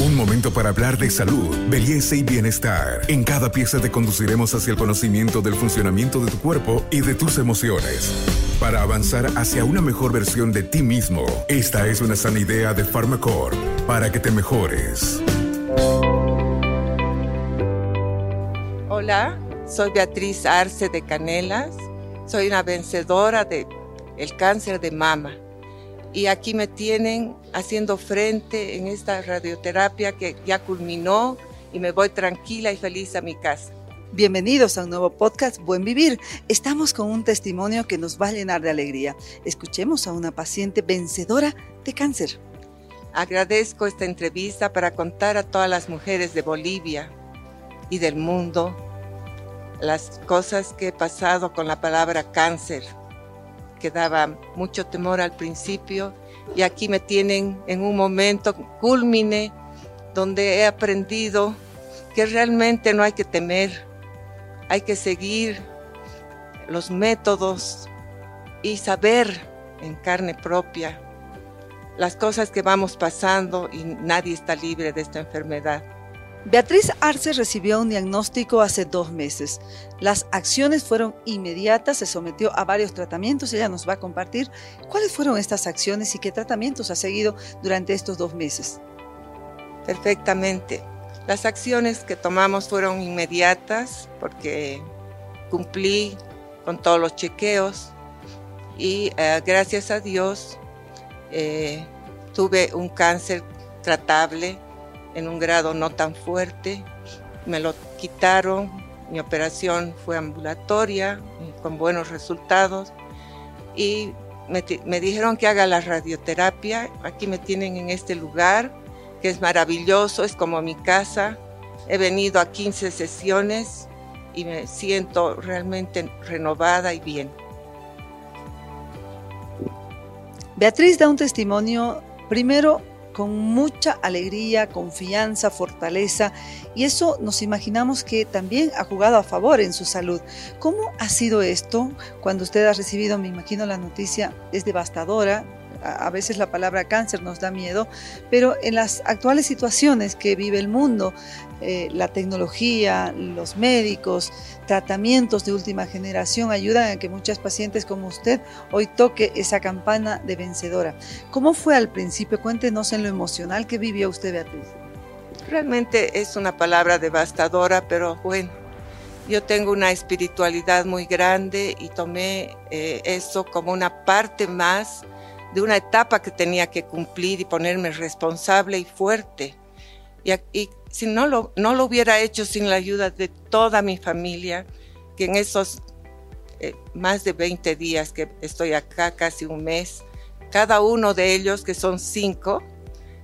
Un momento para hablar de salud, belleza y bienestar. En cada pieza te conduciremos hacia el conocimiento del funcionamiento de tu cuerpo y de tus emociones. Para avanzar hacia una mejor versión de ti mismo, esta es una sana idea de Pharmacore para que te mejores. Hola, soy Beatriz Arce de Canelas. Soy una vencedora de el cáncer de mama y aquí me tienen haciendo frente en esta radioterapia que ya culminó y me voy tranquila y feliz a mi casa. Bienvenidos a un nuevo podcast Buen Vivir. Estamos con un testimonio que nos va a llenar de alegría. Escuchemos a una paciente vencedora de cáncer. Agradezco esta entrevista para contar a todas las mujeres de Bolivia y del mundo las cosas que he pasado con la palabra cáncer que daba mucho temor al principio y aquí me tienen en un momento culmine donde he aprendido que realmente no hay que temer, hay que seguir los métodos y saber en carne propia las cosas que vamos pasando y nadie está libre de esta enfermedad. Beatriz Arce recibió un diagnóstico hace dos meses. Las acciones fueron inmediatas, se sometió a varios tratamientos. Ella nos va a compartir cuáles fueron estas acciones y qué tratamientos ha seguido durante estos dos meses. Perfectamente. Las acciones que tomamos fueron inmediatas porque cumplí con todos los chequeos y eh, gracias a Dios eh, tuve un cáncer tratable en un grado no tan fuerte. Me lo quitaron, mi operación fue ambulatoria, con buenos resultados. Y me, dijeron que haga la radioterapia. Aquí me tienen en este lugar, que es maravilloso, es como mi casa. He venido a 15 sesiones y me siento realmente renovada y bien. Beatriz da un testimonio primero con mucha alegría, confianza, fortaleza, y eso nos imaginamos que también ha jugado a favor en su salud. ¿Cómo ha sido esto cuando usted ha recibido, me imagino, la noticia es devastadora? A veces la palabra cáncer nos da miedo, pero en las actuales situaciones que vive el mundo, eh, la tecnología, los médicos, tratamientos de última generación ayudan a que muchas pacientes como usted hoy toque esa campana de vencedora. ¿Cómo fue al principio? Cuéntenos en lo emocional que vivió usted, Beatriz. Realmente es una palabra devastadora, pero bueno, yo tengo una espiritualidad muy grande y tomé eh, eso como una parte más de una etapa que tenía que cumplir y ponerme responsable y fuerte. Y, si no lo, no lo hubiera hecho sin la ayuda de toda mi familia, que en esos eh, más de 20 días que estoy acá, casi un mes, cada uno de ellos, que son cinco,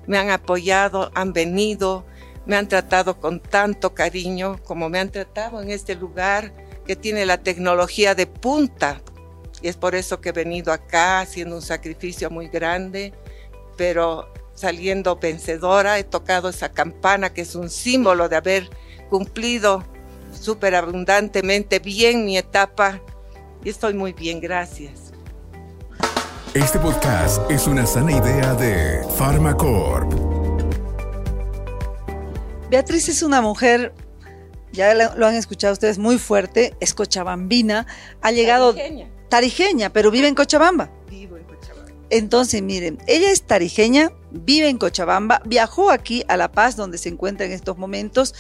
me han apoyado, han venido, me han tratado con tanto cariño como me han tratado en este lugar que tiene la tecnología de punta, y es por eso que he venido acá haciendo un sacrificio muy grande, pero saliendo vencedora, he tocado esa campana que es un símbolo de haber cumplido súper abundantemente bien mi etapa y estoy muy bien, gracias. Este podcast es una sana idea de Pharmacorp. Beatriz es una mujer ya lo han escuchado ustedes, muy fuerte, es cochabambina, ha llegado tarijeña, pero vive en Cochabamba. Vivo en Cochabamba. Entonces, miren, ella es tarijeña, vive en Cochabamba, viajó aquí a La Paz, donde se encuentra en estos momentos.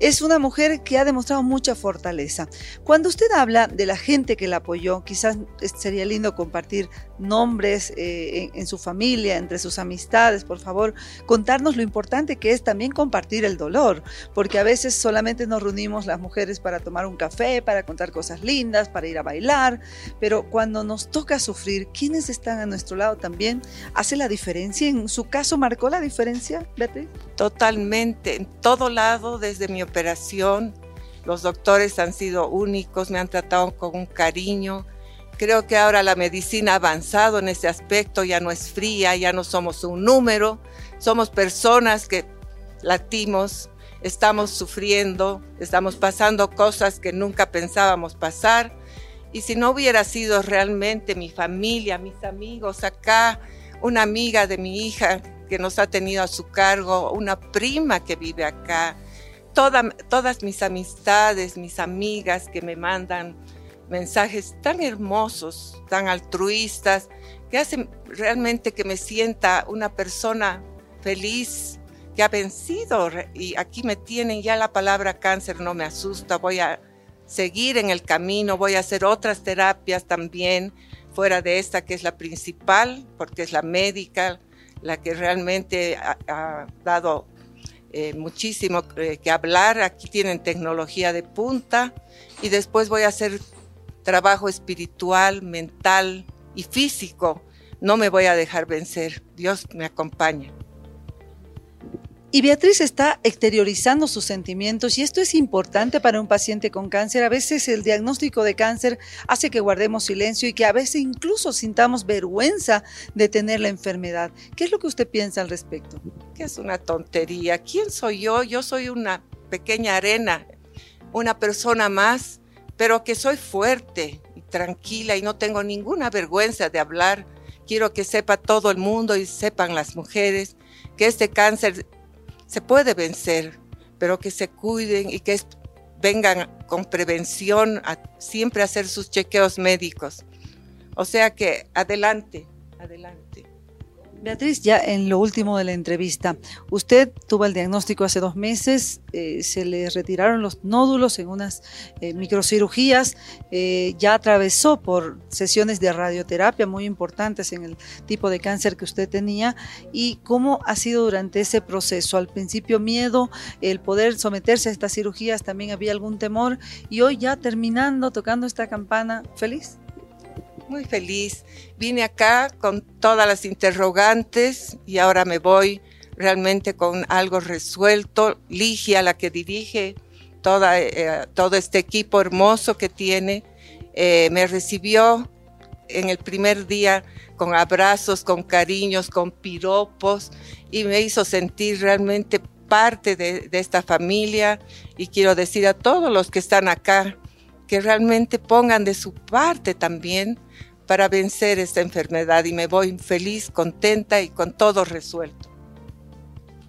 Es una mujer que ha demostrado mucha fortaleza. Cuando usted habla de la gente que la apoyó, quizás sería lindo compartir nombres eh, en, su familia, entre sus amistades, por favor, contarnos lo importante que es también compartir el dolor, porque a veces solamente nos reunimos las mujeres para tomar un café, para contar cosas lindas, para ir a bailar, pero cuando nos toca sufrir, quienes están a nuestro lado también hace la diferencia en su caso marcó la diferencia, Beatriz? Totalmente, en todo lado, desde mi operación, los doctores han sido únicos, me han tratado con un cariño. Creo que ahora la medicina ha avanzado en ese aspecto, ya no es fría, ya no somos un número, somos personas que latimos, estamos sufriendo, estamos pasando cosas que nunca pensábamos pasar. Y si no hubiera sido realmente mi familia, mis amigos acá, una amiga de mi hija que nos ha tenido a su cargo, una prima que vive acá, todas mis amistades, mis amigas que me mandan mensajes tan hermosos, tan altruistas, que hacen realmente que me sienta una persona feliz, que ha vencido. Y aquí me tienen ya la palabra cáncer, no me asusta, voy a seguir en el camino, voy a hacer otras terapias también, fuera de esta que es la principal, porque es la médica, la que realmente ha, dado eh, muchísimo eh, que hablar. Aquí tienen tecnología de punta y después voy a hacer trabajo espiritual, mental y físico. No me voy a dejar vencer. Dios me acompaña. Y Beatriz está exteriorizando sus sentimientos y esto es importante para un paciente con cáncer. A veces el diagnóstico de cáncer hace que guardemos silencio y que a veces incluso sintamos vergüenza de tener la enfermedad. ¿Qué es lo que usted piensa al respecto? Que es una tontería. ¿Quién soy yo? Yo soy una pequeña arena, una persona más, pero que soy fuerte y tranquila y no tengo ninguna vergüenza de hablar. Quiero que sepa todo el mundo y sepan las mujeres que este cáncer se puede vencer, pero que se cuiden y que vengan con prevención a siempre hacer sus chequeos médicos. O sea que adelante, adelante. Beatriz, ya en lo último de la entrevista, usted tuvo el diagnóstico hace dos meses, eh, se le retiraron los nódulos en unas eh, microcirugías, eh, ya atravesó por sesiones de radioterapia muy importantes en el tipo de cáncer que usted tenía y cómo ha sido durante ese proceso. Al principio miedo, el poder someterse a estas cirugías, también había algún temor y hoy ya terminando, tocando esta campana, feliz muy feliz. Vine acá con todas las interrogantes y ahora me voy realmente con algo resuelto. Ligia, la que dirige eh, todo este equipo hermoso que tiene, eh, me recibió en el primer día con abrazos, con cariños, con piropos y me hizo sentir realmente parte de, de esta familia y quiero decir a todos los que están acá que realmente pongan de su parte también para vencer esta enfermedad y me voy feliz, contenta y con todo resuelto.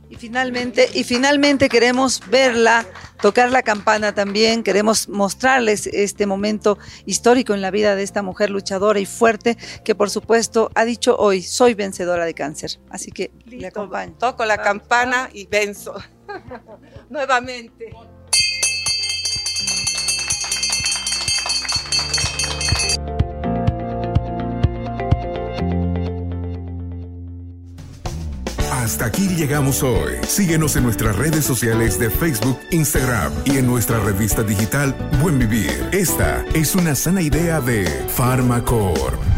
Y finalmente, y finalmente queremos verla, tocar la campana también, queremos mostrarles este momento histórico en la vida de esta mujer luchadora y fuerte que por supuesto ha dicho hoy, soy vencedora de cáncer. Así que le acompaño. Toco la campana y venzo. Nuevamente. Hasta aquí llegamos hoy. Síguenos en nuestras redes sociales de Facebook, Instagram y en nuestra revista digital Buen Vivir. Esta es una sana idea de Farmacorp.